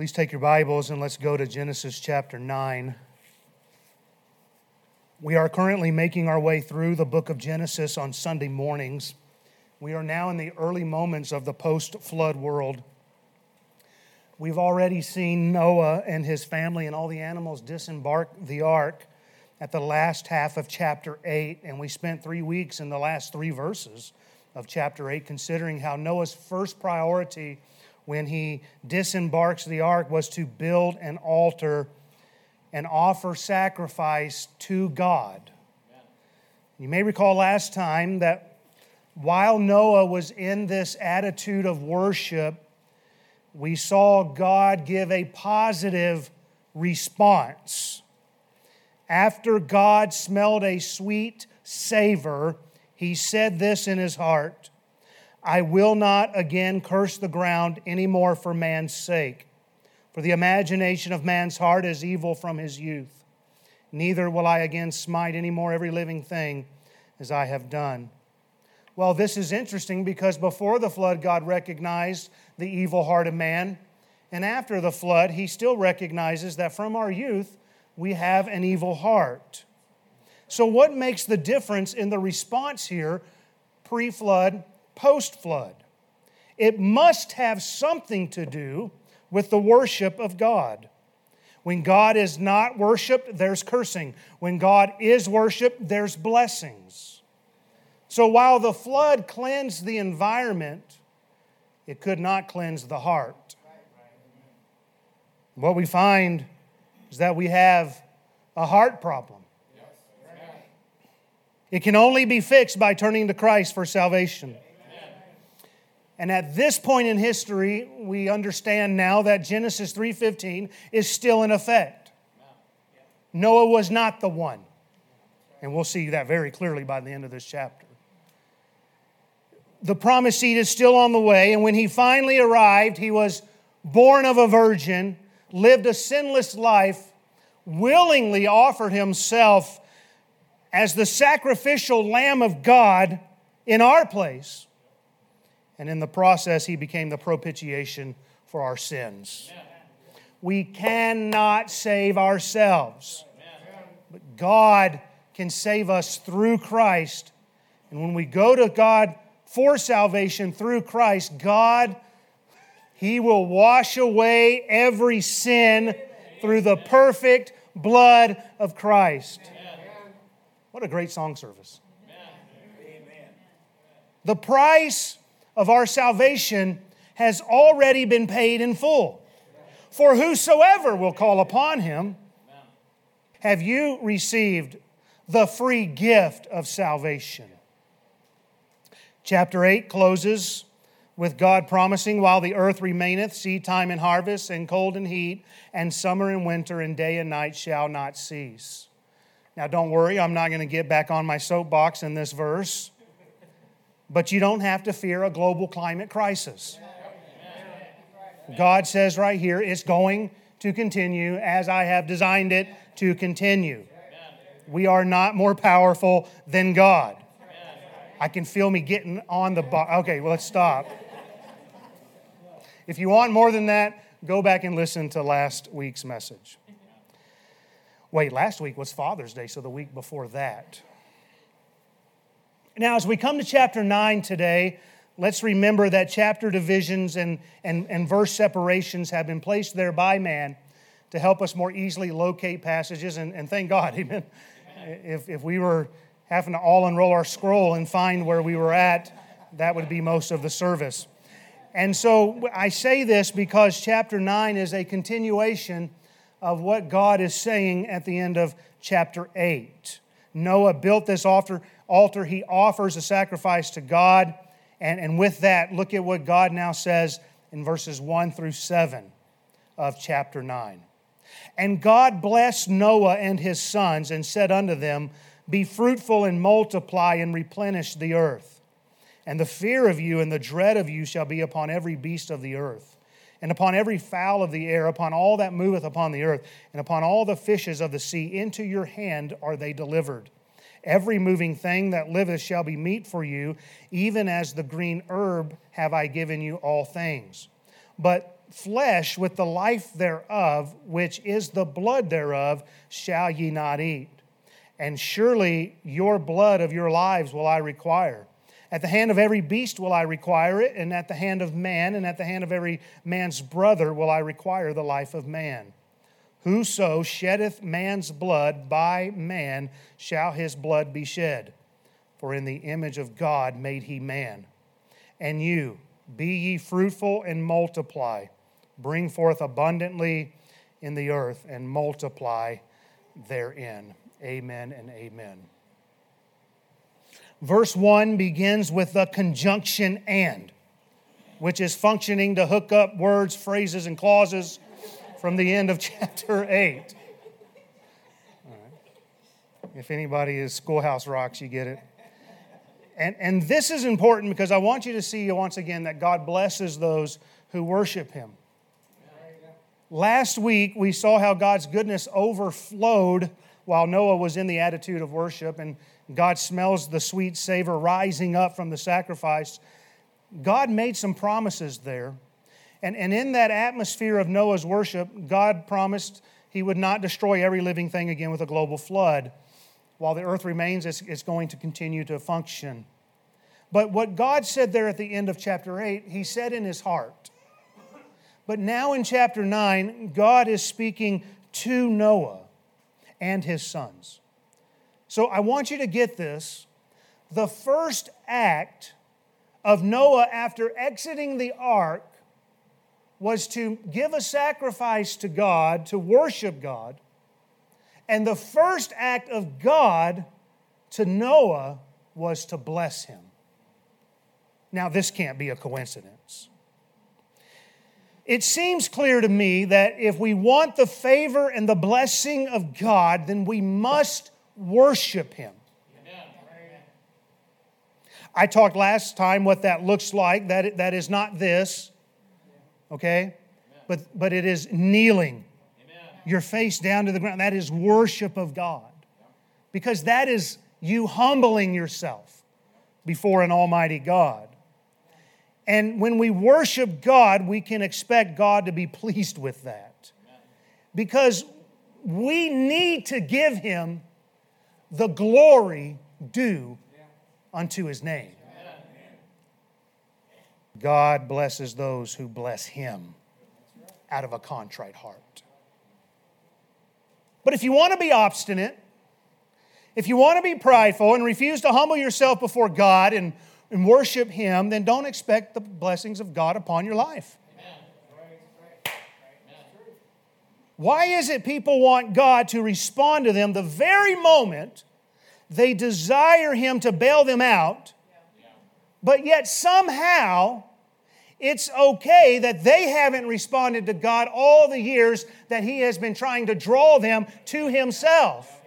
Please take your Bibles and let's go to Genesis chapter 9. We are currently making our way through the book of Genesis on Sunday mornings. We are now in the early moments of the post flood world. We've already seen Noah and his family and all the animals disembark the ark at the last half of chapter 8, and we spent three weeks in the last three verses of chapter 8 considering how Noah's first priority when he disembarks the ark was to build an altar and offer sacrifice to God. You may recall last time that while Noah was in this attitude of worship, we saw God give a positive response. After God smelled a sweet savor, he said this in his heart I will not again curse the ground anymore for man's sake, for the imagination of man's heart is evil from his youth. Neither will I again smite any more every living thing as I have done. Well, this is interesting because before the flood, God recognized the evil heart of man. And after the flood, he still recognizes that from our youth, we have an evil heart. So, what makes the difference in the response here, pre flood, post flood? It must have something to do with the worship of God. When God is not worshiped, there's cursing. When God is worshiped, there's blessings. So while the flood cleansed the environment, it could not cleanse the heart. What we find is that we have a heart problem. It can only be fixed by turning to Christ for salvation. And at this point in history, we understand now that Genesis 3:15 is still in effect. Noah was not the one. And we'll see that very clearly by the end of this chapter the promised seed is still on the way. And when he finally arrived, he was born of a virgin, lived a sinless life, willingly offered himself as the sacrificial lamb of God in our place. And in the process, he became the propitiation for our sins. We cannot save ourselves, but God can save us through Christ. And when we go to God for salvation through Christ, God, He will wash away every sin through the perfect blood of Christ. What a great song service. The price of our salvation has already been paid in full. For whosoever will call upon him, have you received the free gift of salvation? Chapter 8 closes with God promising, While the earth remaineth, seed time and harvest, and cold and heat, and summer and winter, and day and night shall not cease. Now, don't worry, I'm not going to get back on my soapbox in this verse, but you don't have to fear a global climate crisis. God says right here, it's going to continue as I have designed it to continue. We are not more powerful than God. I can feel me getting on the box. Okay, well, let's stop. If you want more than that, go back and listen to last week's message. Wait, last week was Father's Day, so the week before that. Now, as we come to chapter 9 today, let's remember that chapter divisions and, and, and verse separations have been placed there by man to help us more easily locate passages. And, and thank God, amen. If, if we were having to all unroll our scroll and find where we were at, that would be most of the service. And so I say this because chapter 9 is a continuation of what God is saying at the end of chapter 8. Noah built this altar, altar. he offers a sacrifice to God. And, and with that, look at what God now says in verses 1 through 7 of chapter 9. And God blessed Noah and his sons and said unto them, be fruitful and multiply and replenish the earth. And the fear of you and the dread of you shall be upon every beast of the earth, and upon every fowl of the air, upon all that moveth upon the earth, and upon all the fishes of the sea. Into your hand are they delivered. Every moving thing that liveth shall be meat for you, even as the green herb have I given you all things. But flesh with the life thereof, which is the blood thereof, shall ye not eat. And surely your blood of your lives will I require. At the hand of every beast will I require it, and at the hand of man, and at the hand of every man's brother will I require the life of man. Whoso sheddeth man's blood by man shall his blood be shed. For in the image of God made he man. And you, be ye fruitful and multiply, bring forth abundantly in the earth, and multiply therein. Amen and amen. Verse 1 begins with the conjunction and, which is functioning to hook up words, phrases, and clauses from the end of chapter 8. If anybody is Schoolhouse Rocks, you get it. And, and this is important because I want you to see once again that God blesses those who worship Him. Last week, we saw how God's goodness overflowed while Noah was in the attitude of worship, and God smells the sweet savor rising up from the sacrifice. God made some promises there. And, and in that atmosphere of Noah's worship, God promised he would not destroy every living thing again with a global flood. While the earth remains, it's, it's going to continue to function. But what God said there at the end of chapter 8, he said in his heart. But now in chapter 9, God is speaking to Noah and his sons. So I want you to get this. The first act of Noah after exiting the ark was to give a sacrifice to God, to worship God. And the first act of God to Noah was to bless him. Now, this can't be a coincidence. It seems clear to me that if we want the favor and the blessing of God, then we must worship Him. I talked last time what that looks like. That, that is not this, okay? But, but it is kneeling, your face down to the ground. That is worship of God. Because that is you humbling yourself before an almighty God. And when we worship God, we can expect God to be pleased with that. Because we need to give Him the glory due unto His name. God blesses those who bless Him out of a contrite heart. But if you want to be obstinate, if you want to be prideful and refuse to humble yourself before God and and worship Him, then don't expect the blessings of God upon your life. Why is it people want God to respond to them the very moment they desire Him to bail them out, but yet somehow it's okay that they haven't responded to God all the years that He has been trying to draw them to Himself?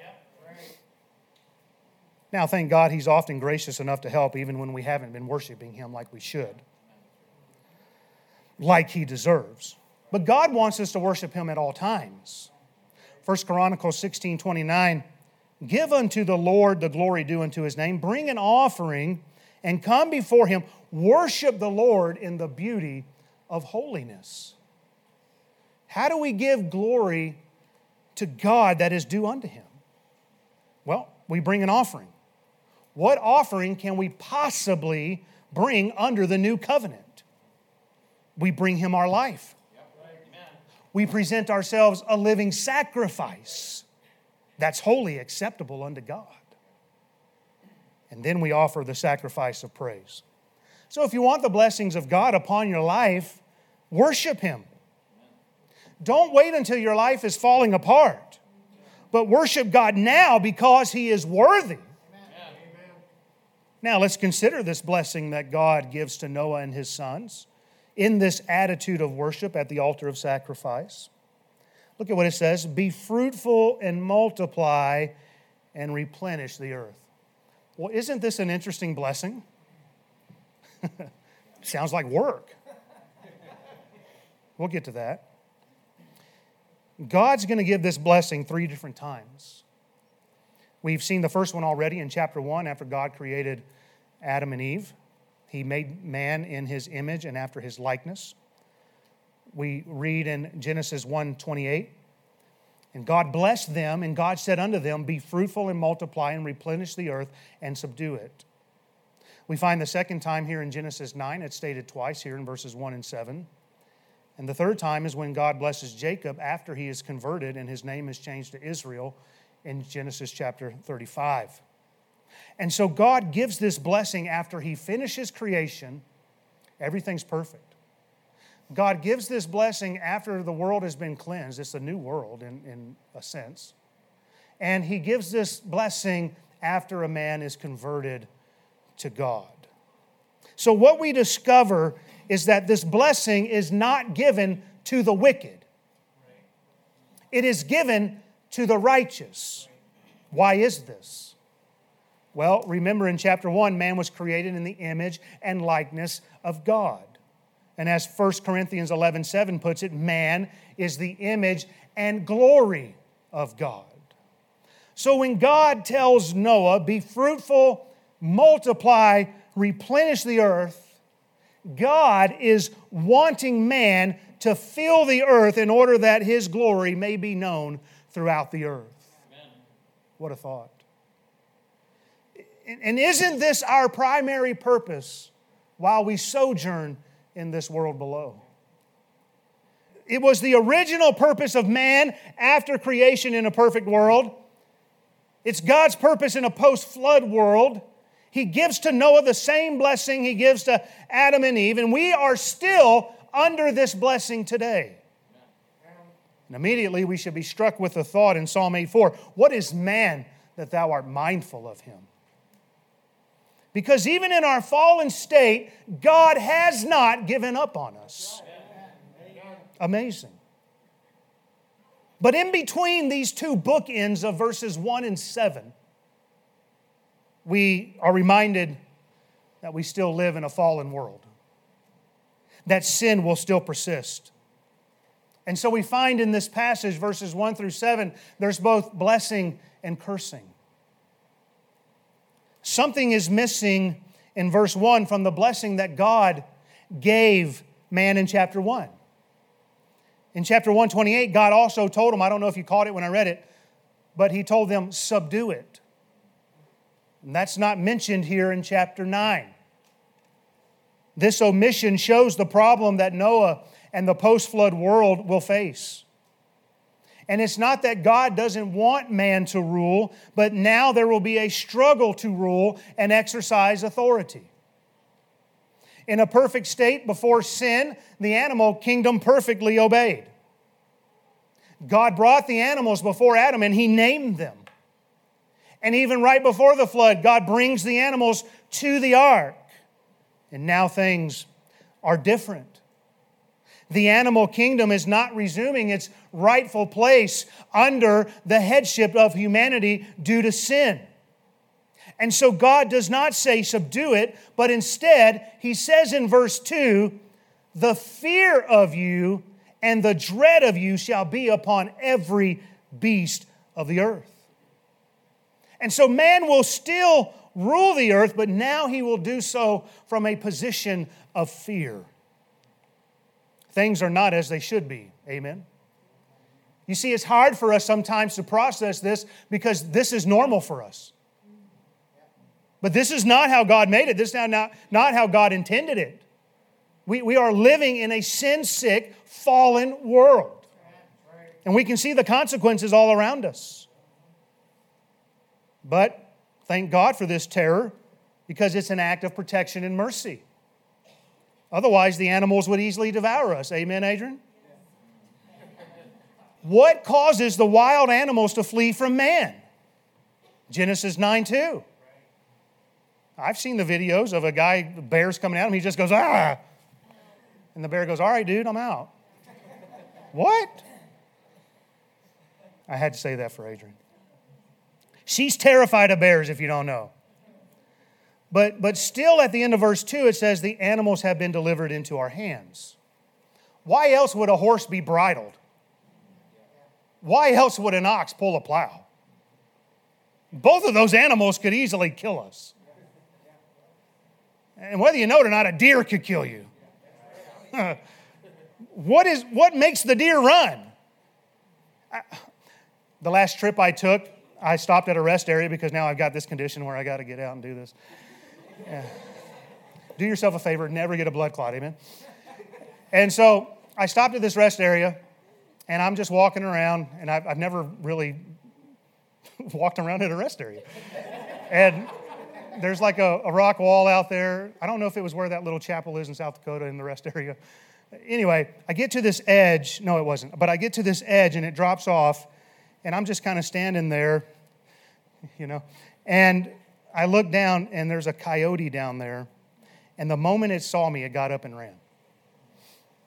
Now, thank God he's often gracious enough to help even when we haven't been worshiping him like we should, like he deserves. But God wants us to worship him at all times. 1 Chronicles 16 29, give unto the Lord the glory due unto his name, bring an offering and come before him, worship the Lord in the beauty of holiness. How do we give glory to God that is due unto him? Well, we bring an offering. What offering can we possibly bring under the new covenant? We bring him our life. We present ourselves a living sacrifice that's wholly acceptable unto God. And then we offer the sacrifice of praise. So if you want the blessings of God upon your life, worship him. Don't wait until your life is falling apart, but worship God now because he is worthy now, let's consider this blessing that God gives to Noah and his sons in this attitude of worship at the altar of sacrifice. Look at what it says Be fruitful and multiply and replenish the earth. Well, isn't this an interesting blessing? Sounds like work. We'll get to that. God's going to give this blessing three different times. We've seen the first one already in chapter 1 after God created Adam and Eve. He made man in his image and after his likeness. we read in Genesis 1 28. And God blessed them, and God said unto them, Be fruitful and multiply and replenish the earth and subdue it. We find the second time here in Genesis 9, it's stated twice here in verses 1 and 7. And the third time is when God blesses Jacob after he is converted and his name is changed to Israel in Genesis chapter 35. And so God gives this blessing after he finishes creation. Everything's perfect. God gives this blessing after the world has been cleansed. It's a new world in, in a sense. And he gives this blessing after a man is converted to God. So, what we discover is that this blessing is not given to the wicked, it is given to the righteous. Why is this? Well, remember in chapter 1, man was created in the image and likeness of God. And as 1 Corinthians 11 7 puts it, man is the image and glory of God. So when God tells Noah, be fruitful, multiply, replenish the earth, God is wanting man to fill the earth in order that his glory may be known throughout the earth. Amen. What a thought. And isn't this our primary purpose while we sojourn in this world below? It was the original purpose of man after creation in a perfect world. It's God's purpose in a post flood world. He gives to Noah the same blessing he gives to Adam and Eve, and we are still under this blessing today. And immediately we should be struck with the thought in Psalm 84 What is man that thou art mindful of him? Because even in our fallen state, God has not given up on us. Amazing. But in between these two bookends of verses 1 and 7, we are reminded that we still live in a fallen world, that sin will still persist. And so we find in this passage, verses 1 through 7, there's both blessing and cursing. Something is missing in verse 1 from the blessing that God gave man in chapter 1. In chapter 128, God also told him, I don't know if you caught it when I read it, but he told them, subdue it. And that's not mentioned here in chapter 9. This omission shows the problem that Noah and the post flood world will face. And it's not that God doesn't want man to rule, but now there will be a struggle to rule and exercise authority. In a perfect state before sin, the animal kingdom perfectly obeyed. God brought the animals before Adam and he named them. And even right before the flood, God brings the animals to the ark. And now things are different. The animal kingdom is not resuming its rightful place under the headship of humanity due to sin. And so God does not say subdue it, but instead, he says in verse 2 the fear of you and the dread of you shall be upon every beast of the earth. And so man will still rule the earth, but now he will do so from a position of fear. Things are not as they should be. Amen. You see, it's hard for us sometimes to process this because this is normal for us. But this is not how God made it. This is not, not how God intended it. We, we are living in a sin sick, fallen world. And we can see the consequences all around us. But thank God for this terror because it's an act of protection and mercy. Otherwise, the animals would easily devour us. Amen, Adrian? what causes the wild animals to flee from man? Genesis 9 2. I've seen the videos of a guy, bears coming at him, he just goes, ah. And the bear goes, all right, dude, I'm out. what? I had to say that for Adrian. She's terrified of bears, if you don't know. But, but still, at the end of verse 2, it says, The animals have been delivered into our hands. Why else would a horse be bridled? Why else would an ox pull a plow? Both of those animals could easily kill us. And whether you know it or not, a deer could kill you. what, is, what makes the deer run? I, the last trip I took, I stopped at a rest area because now I've got this condition where I got to get out and do this. Yeah. Do yourself a favor, never get a blood clot, amen? And so I stopped at this rest area and I'm just walking around, and I've, I've never really walked around at a rest area. And there's like a, a, rock wall out there. I don't know if it was where that little chapel is in South Dakota in the rest area. Anyway, I get to this edge. No, it wasn't. But I get to this edge and it drops off, and I'm just kind of standing there, you know. And I looked down, and there's a coyote down there. And the moment it saw me, it got up and ran.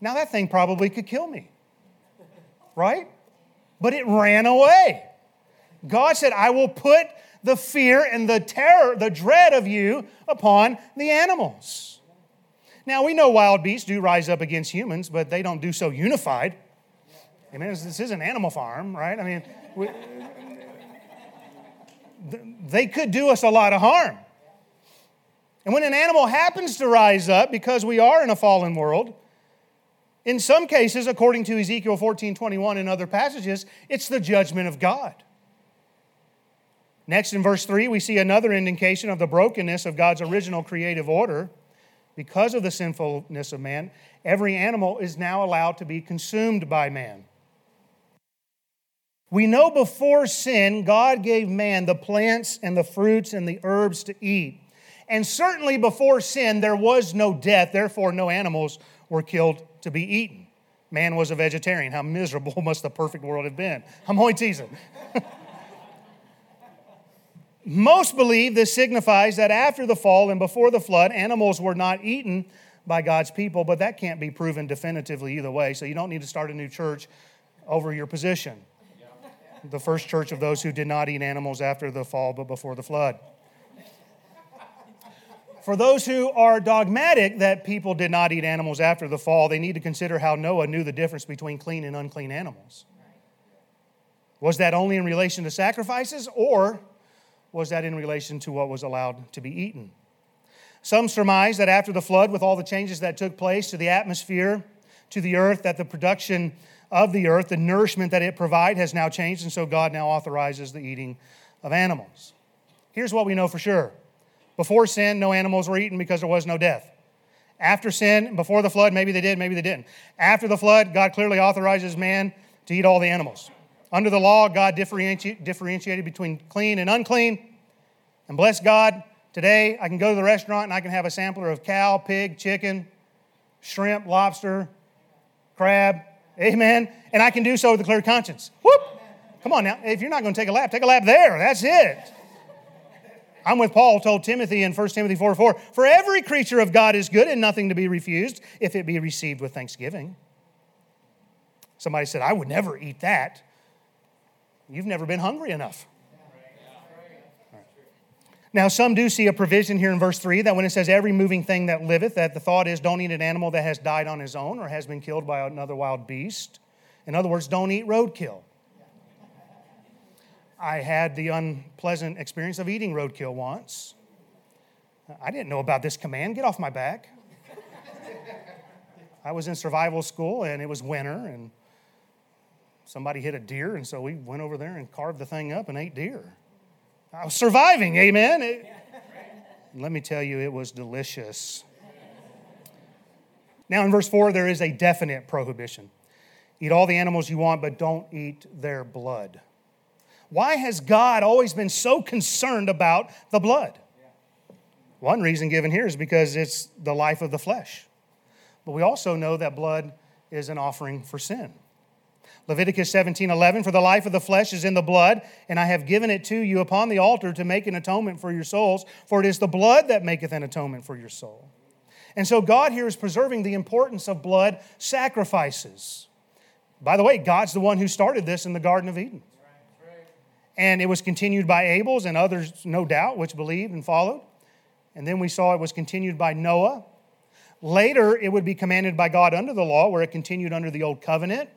Now, that thing probably could kill me, right? But it ran away. God said, I will put the fear and the terror, the dread of you upon the animals. Now, we know wild beasts do rise up against humans, but they don't do so unified. I mean, this is an animal farm, right? I mean, we, they could do us a lot of harm. And when an animal happens to rise up, because we are in a fallen world, in some cases, according to Ezekiel 14 21 and other passages, it's the judgment of God. Next, in verse 3, we see another indication of the brokenness of God's original creative order. Because of the sinfulness of man, every animal is now allowed to be consumed by man. We know before sin, God gave man the plants and the fruits and the herbs to eat. And certainly before sin, there was no death, therefore, no animals were killed to be eaten. Man was a vegetarian. How miserable must the perfect world have been? I'm only teasing. Most believe this signifies that after the fall and before the flood, animals were not eaten by God's people, but that can't be proven definitively either way, so you don't need to start a new church over your position. The first church of those who did not eat animals after the fall but before the flood. For those who are dogmatic that people did not eat animals after the fall, they need to consider how Noah knew the difference between clean and unclean animals. Was that only in relation to sacrifices, or was that in relation to what was allowed to be eaten? Some surmise that after the flood, with all the changes that took place to the atmosphere, to the earth, that the production of the earth, the nourishment that it provides, has now changed, and so God now authorizes the eating of animals. Here's what we know for sure before sin, no animals were eaten because there was no death. After sin, before the flood, maybe they did, maybe they didn't. After the flood, God clearly authorizes man to eat all the animals. Under the law, God differentiated between clean and unclean. And bless God, today I can go to the restaurant and I can have a sampler of cow, pig, chicken, shrimp, lobster, crab. Amen. And I can do so with a clear conscience. Whoop! Come on now. If you're not going to take a lap, take a lap there. That's it. I'm with Paul, told Timothy in 1 Timothy 4 4, for every creature of God is good and nothing to be refused if it be received with thanksgiving. Somebody said, I would never eat that. You've never been hungry enough. Now, some do see a provision here in verse 3 that when it says every moving thing that liveth, that the thought is don't eat an animal that has died on his own or has been killed by another wild beast. In other words, don't eat roadkill. I had the unpleasant experience of eating roadkill once. I didn't know about this command get off my back. I was in survival school and it was winter and somebody hit a deer, and so we went over there and carved the thing up and ate deer. I was surviving, amen. It, let me tell you, it was delicious. Now, in verse 4, there is a definite prohibition eat all the animals you want, but don't eat their blood. Why has God always been so concerned about the blood? One reason given here is because it's the life of the flesh. But we also know that blood is an offering for sin. Leviticus 17 11, for the life of the flesh is in the blood, and I have given it to you upon the altar to make an atonement for your souls, for it is the blood that maketh an atonement for your soul. And so God here is preserving the importance of blood sacrifices. By the way, God's the one who started this in the Garden of Eden. And it was continued by Abel's and others, no doubt, which believed and followed. And then we saw it was continued by Noah. Later, it would be commanded by God under the law, where it continued under the old covenant.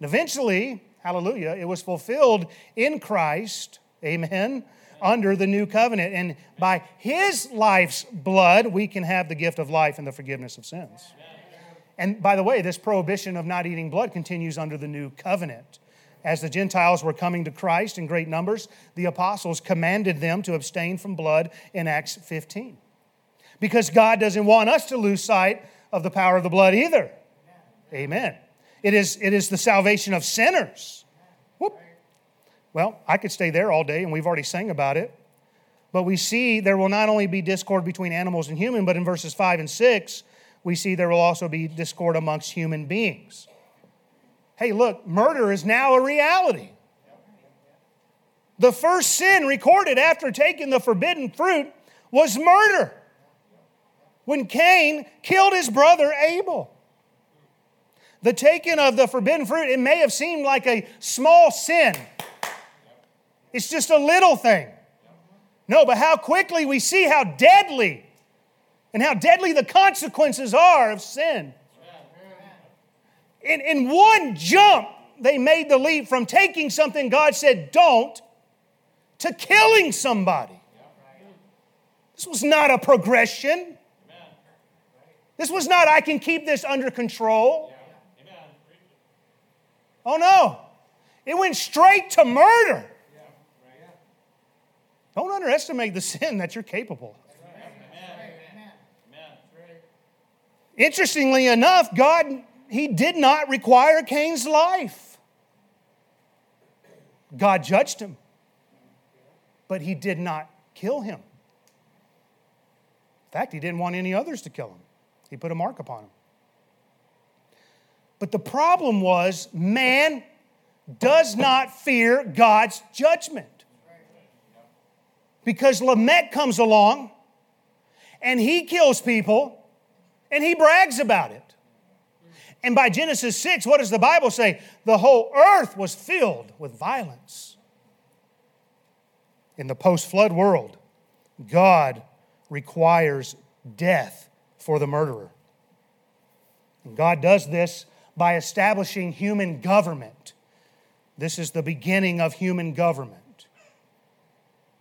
And eventually, hallelujah, it was fulfilled in Christ, amen, under the new covenant. And by his life's blood, we can have the gift of life and the forgiveness of sins. And by the way, this prohibition of not eating blood continues under the new covenant. As the Gentiles were coming to Christ in great numbers, the apostles commanded them to abstain from blood in Acts 15. Because God doesn't want us to lose sight of the power of the blood either. Amen. It is, it is the salvation of sinners. Whoop. Well, I could stay there all day, and we've already sang about it. But we see there will not only be discord between animals and human, but in verses 5 and 6, we see there will also be discord amongst human beings. Hey, look, murder is now a reality. The first sin recorded after taking the forbidden fruit was murder. When Cain killed his brother Abel. The taking of the forbidden fruit, it may have seemed like a small sin. It's just a little thing. No, but how quickly we see how deadly and how deadly the consequences are of sin. In, in one jump, they made the leap from taking something God said don't to killing somebody. This was not a progression. This was not, I can keep this under control. Oh no, it went straight to murder. Don't underestimate the sin that you're capable of. Interestingly enough, God, He did not require Cain's life. God judged him, but He did not kill him. In fact, He didn't want any others to kill him, He put a mark upon him. But the problem was man does not fear God's judgment. Because Lamech comes along and he kills people and he brags about it. And by Genesis 6, what does the Bible say? The whole earth was filled with violence. In the post flood world, God requires death for the murderer. And God does this by establishing human government. This is the beginning of human government.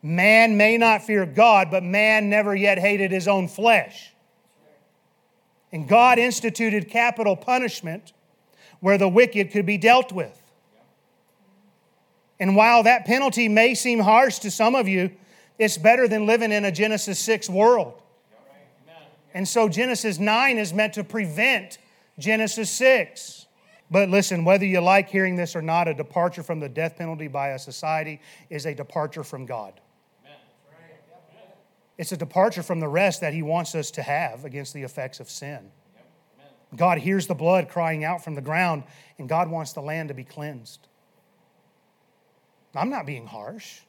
Man may not fear God, but man never yet hated his own flesh. And God instituted capital punishment where the wicked could be dealt with. And while that penalty may seem harsh to some of you, it's better than living in a Genesis 6 world. And so Genesis 9 is meant to prevent Genesis 6. But listen, whether you like hearing this or not, a departure from the death penalty by a society is a departure from God. It's a departure from the rest that He wants us to have against the effects of sin. God hears the blood crying out from the ground, and God wants the land to be cleansed. I'm not being harsh.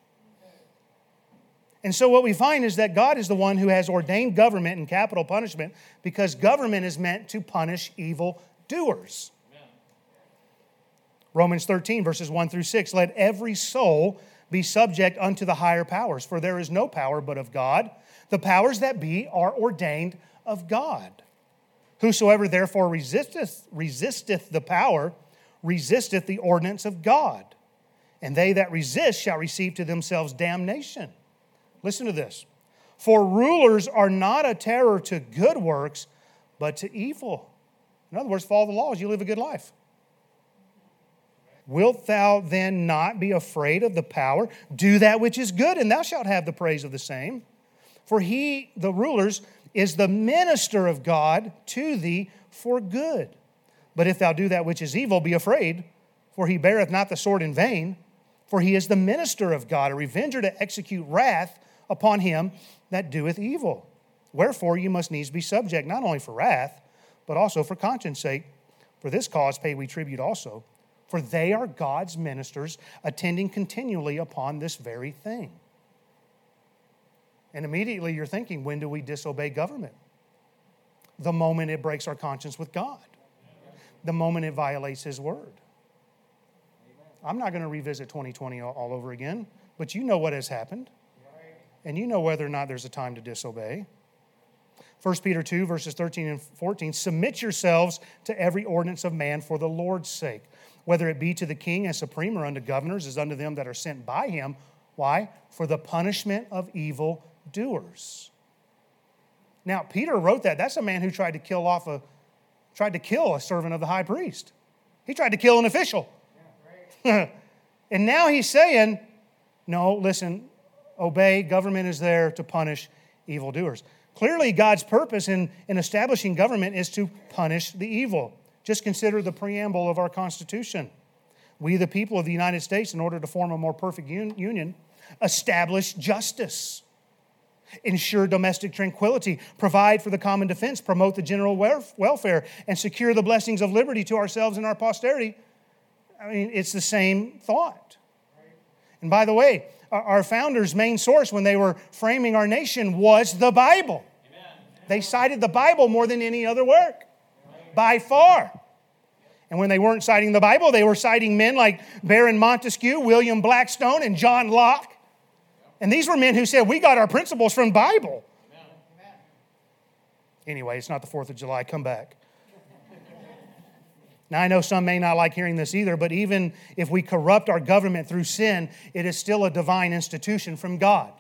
And so, what we find is that God is the one who has ordained government and capital punishment because government is meant to punish evil doers. Romans 13, verses 1 through 6 Let every soul be subject unto the higher powers, for there is no power but of God. The powers that be are ordained of God. Whosoever therefore resisteth, resisteth the power, resisteth the ordinance of God. And they that resist shall receive to themselves damnation. Listen to this. For rulers are not a terror to good works, but to evil. In other words, follow the laws, you live a good life. Wilt thou then not be afraid of the power? Do that which is good, and thou shalt have the praise of the same. For he, the rulers, is the minister of God to thee for good. But if thou do that which is evil, be afraid, for he beareth not the sword in vain, for he is the minister of God, a revenger to execute wrath upon him that doeth evil. Wherefore you must needs be subject, not only for wrath, but also for conscience sake. For this cause pay we tribute also for they are God's ministers attending continually upon this very thing. And immediately you're thinking, when do we disobey government? The moment it breaks our conscience with God, the moment it violates His word. I'm not going to revisit 2020 all over again, but you know what has happened. And you know whether or not there's a time to disobey. 1 Peter 2, verses 13 and 14 Submit yourselves to every ordinance of man for the Lord's sake whether it be to the king as supreme or unto governors, as unto them that are sent by him. Why? For the punishment of evil doers. Now, Peter wrote that. That's a man who tried to kill off a tried to kill a servant of the high priest. He tried to kill an official. Yeah, right. and now he's saying, no, listen, obey. Government is there to punish evildoers. Clearly, God's purpose in, in establishing government is to punish the evil. Just consider the preamble of our Constitution. We, the people of the United States, in order to form a more perfect un- union, establish justice, ensure domestic tranquility, provide for the common defense, promote the general welfare, and secure the blessings of liberty to ourselves and our posterity. I mean, it's the same thought. And by the way, our founders' main source when they were framing our nation was the Bible. Amen. They cited the Bible more than any other work, by far. And when they weren't citing the Bible, they were citing men like Baron Montesquieu, William Blackstone, and John Locke. And these were men who said, We got our principles from Bible. Anyway, it's not the 4th of July. Come back. Now, I know some may not like hearing this either, but even if we corrupt our government through sin, it is still a divine institution from God.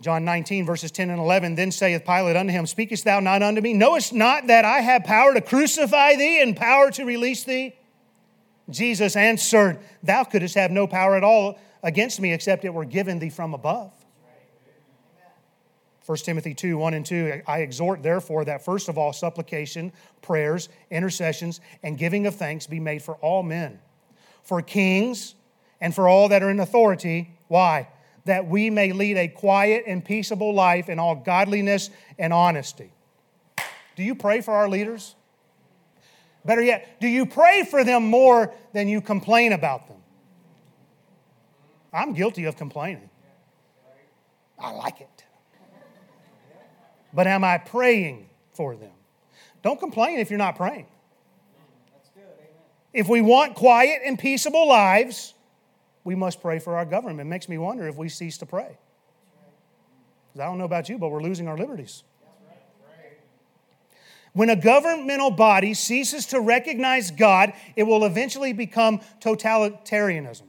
John 19, verses 10 and 11. Then saith Pilate unto him, Speakest thou not unto me? Knowest not that I have power to crucify thee and power to release thee? Jesus answered, Thou couldst have no power at all against me except it were given thee from above. 1 Timothy 2 1 and 2. I exhort, therefore, that first of all, supplication, prayers, intercessions, and giving of thanks be made for all men, for kings, and for all that are in authority. Why? That we may lead a quiet and peaceable life in all godliness and honesty. Do you pray for our leaders? Better yet, do you pray for them more than you complain about them? I'm guilty of complaining. I like it but am I praying for them? Don't complain if you're not praying. If we want quiet and peaceable lives, we must pray for our government. It makes me wonder if we cease to pray. Because I don't know about you, but we're losing our liberties. When a governmental body ceases to recognize God, it will eventually become totalitarianism.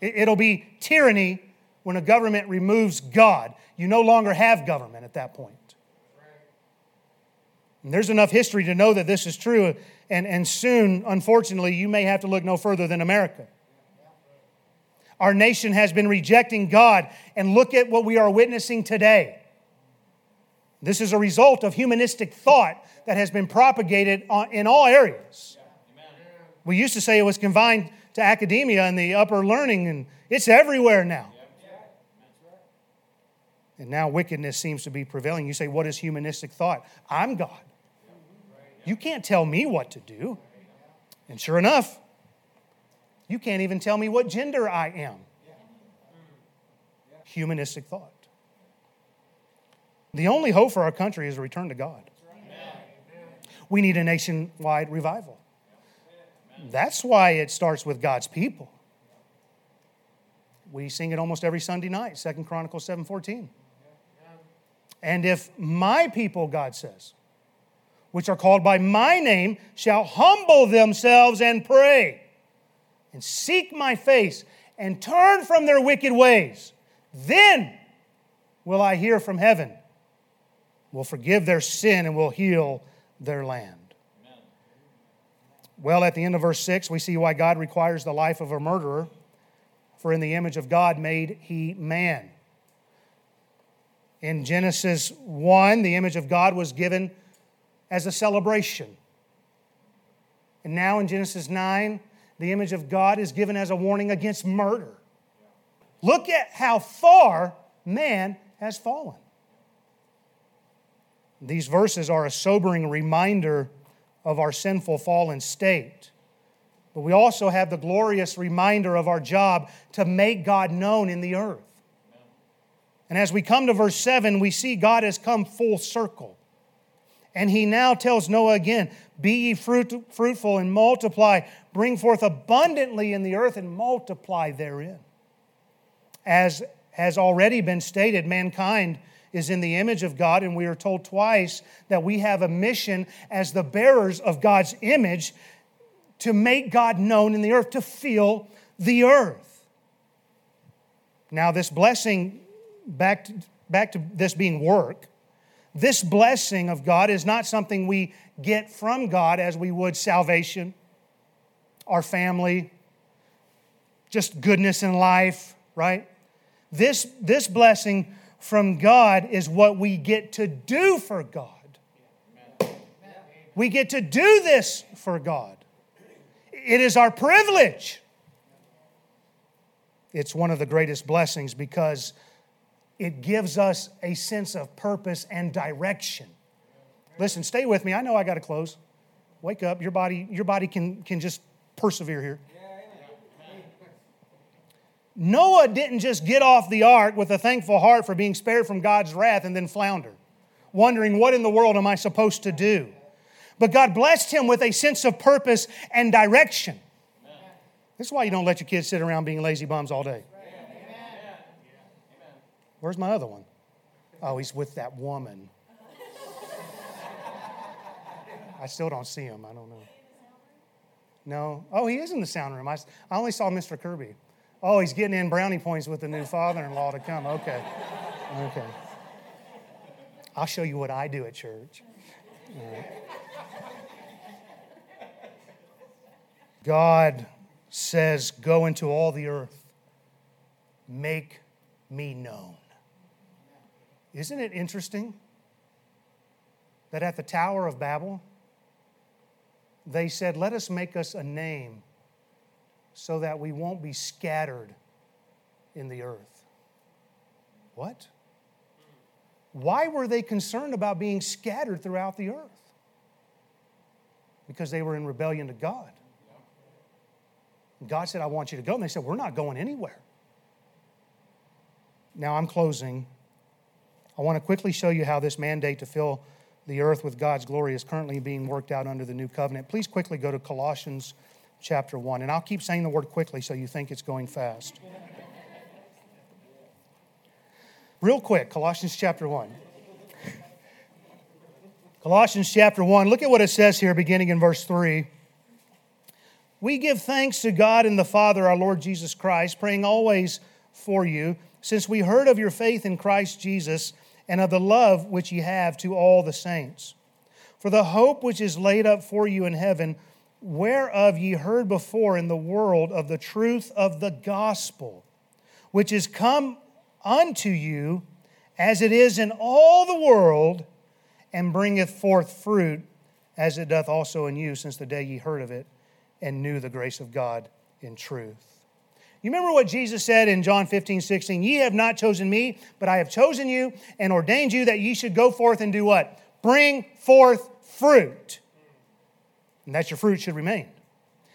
It'll be tyranny when a government removes God. You no longer have government at that point. And there's enough history to know that this is true, and, and soon, unfortunately, you may have to look no further than America. Our nation has been rejecting God, and look at what we are witnessing today. This is a result of humanistic thought that has been propagated in all areas. We used to say it was confined to academia and the upper learning, and it's everywhere now. And now wickedness seems to be prevailing. You say, What is humanistic thought? I'm God. You can't tell me what to do. And sure enough, you can't even tell me what gender I am. Humanistic thought. The only hope for our country is a return to God. We need a nationwide revival. That's why it starts with God's people. We sing it almost every Sunday night, Second Chronicles 7:14. And if my people, God says, which are called by my name, shall humble themselves and pray and seek my face and turn from their wicked ways, then will I hear from heaven, will forgive their sin, and will heal their land. Amen. Well, at the end of verse 6, we see why God requires the life of a murderer, for in the image of God made he man. In Genesis 1, the image of God was given as a celebration. And now in Genesis 9, the image of God is given as a warning against murder. Look at how far man has fallen. These verses are a sobering reminder of our sinful fallen state. But we also have the glorious reminder of our job to make God known in the earth. And as we come to verse 7, we see God has come full circle. And he now tells Noah again Be ye fruit, fruitful and multiply, bring forth abundantly in the earth and multiply therein. As has already been stated, mankind is in the image of God, and we are told twice that we have a mission as the bearers of God's image to make God known in the earth, to fill the earth. Now, this blessing back to, back to this being work, This blessing of God is not something we get from God as we would salvation, our family, just goodness in life, right? This, this blessing from God is what we get to do for God. We get to do this for God. It is our privilege. It's one of the greatest blessings because it gives us a sense of purpose and direction. Listen, stay with me. I know I got to close. Wake up. Your body, your body can, can just persevere here. Noah didn't just get off the ark with a thankful heart for being spared from God's wrath and then flounder, wondering, what in the world am I supposed to do? But God blessed him with a sense of purpose and direction. This is why you don't let your kids sit around being lazy bums all day. Where's my other one? Oh, he's with that woman. I still don't see him. I don't know. No. Oh, he is in the sound room. I, I only saw Mr. Kirby. Oh, he's getting in brownie points with the new father in law to come. Okay. Okay. I'll show you what I do at church. God says, Go into all the earth, make me known. Isn't it interesting that at the Tower of Babel, they said, Let us make us a name so that we won't be scattered in the earth. What? Why were they concerned about being scattered throughout the earth? Because they were in rebellion to God. God said, I want you to go. And they said, We're not going anywhere. Now I'm closing. I want to quickly show you how this mandate to fill the earth with God's glory is currently being worked out under the new covenant. Please quickly go to Colossians chapter 1. And I'll keep saying the word quickly so you think it's going fast. Real quick, Colossians chapter 1. Colossians chapter 1, look at what it says here beginning in verse 3. We give thanks to God and the Father, our Lord Jesus Christ, praying always for you, since we heard of your faith in Christ Jesus and of the love which ye have to all the saints. For the hope which is laid up for you in heaven, whereof ye heard before in the world of the truth of the gospel, which is come unto you as it is in all the world, and bringeth forth fruit as it doth also in you since the day ye heard of it and knew the grace of God in truth. You remember what Jesus said in John 15, 16? Ye have not chosen me, but I have chosen you and ordained you that ye should go forth and do what? Bring forth fruit and that your fruit should remain.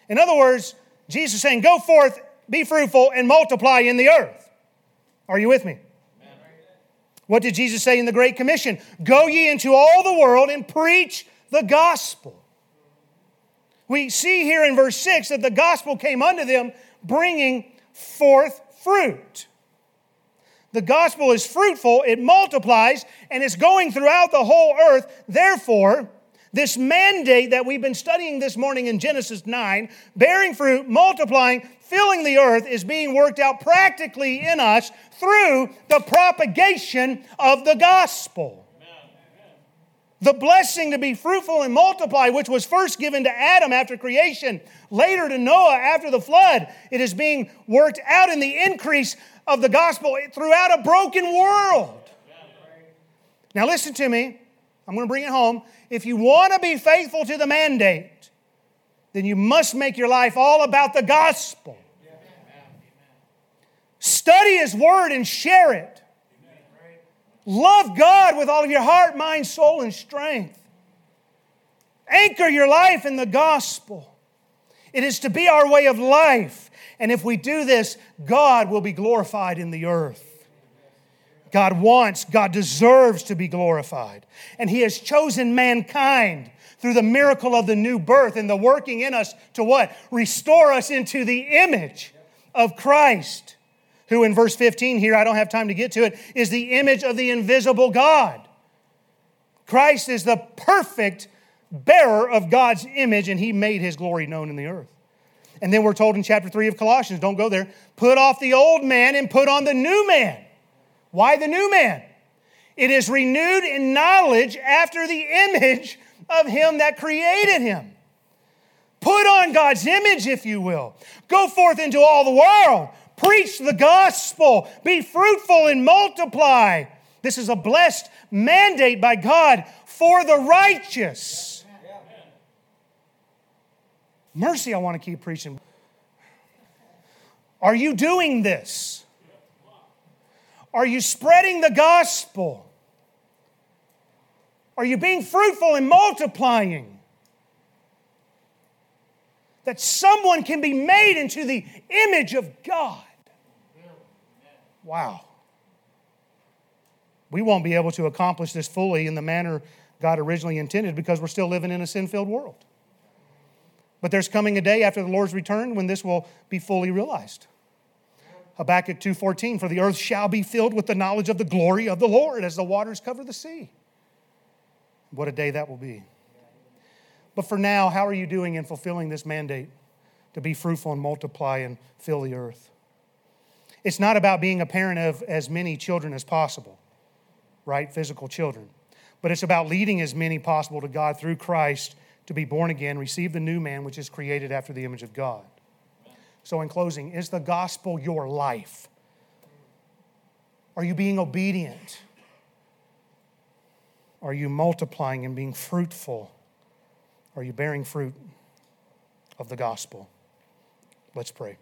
In other words, Jesus is saying, Go forth, be fruitful, and multiply in the earth. Are you with me? What did Jesus say in the Great Commission? Go ye into all the world and preach the gospel. We see here in verse 6 that the gospel came unto them bringing forth fruit. The gospel is fruitful, it multiplies, and it's going throughout the whole earth. Therefore, this mandate that we've been studying this morning in Genesis 9, bearing fruit, multiplying, filling the earth, is being worked out practically in us through the propagation of the gospel. The blessing to be fruitful and multiply, which was first given to Adam after creation, later to Noah after the flood, it is being worked out in the increase of the gospel throughout a broken world. Now, listen to me. I'm going to bring it home. If you want to be faithful to the mandate, then you must make your life all about the gospel. Study His Word and share it. Love God with all of your heart, mind, soul, and strength. Anchor your life in the gospel. It is to be our way of life. And if we do this, God will be glorified in the earth. God wants, God deserves to be glorified. And He has chosen mankind through the miracle of the new birth and the working in us to what? Restore us into the image of Christ, who in verse 15 here, I don't have time to get to it, is the image of the invisible God. Christ is the perfect bearer of God's image, and He made His glory known in the earth. And then we're told in chapter 3 of Colossians, don't go there, put off the old man and put on the new man why the new man? It is renewed in knowledge after the image of him that created him. Put on God's image, if you will. Go forth into all the world. Preach the gospel. Be fruitful and multiply. This is a blessed mandate by God for the righteous. Mercy, I want to keep preaching. Are you doing this? Are you spreading the gospel? Are you being fruitful and multiplying? That someone can be made into the image of God. Wow. We won't be able to accomplish this fully in the manner God originally intended because we're still living in a sin filled world. But there's coming a day after the Lord's return when this will be fully realized. Habakkuk 2:14 for the earth shall be filled with the knowledge of the glory of the Lord as the waters cover the sea. What a day that will be. But for now, how are you doing in fulfilling this mandate to be fruitful and multiply and fill the earth? It's not about being a parent of as many children as possible, right? Physical children. But it's about leading as many possible to God through Christ to be born again, receive the new man which is created after the image of God. So, in closing, is the gospel your life? Are you being obedient? Are you multiplying and being fruitful? Are you bearing fruit of the gospel? Let's pray.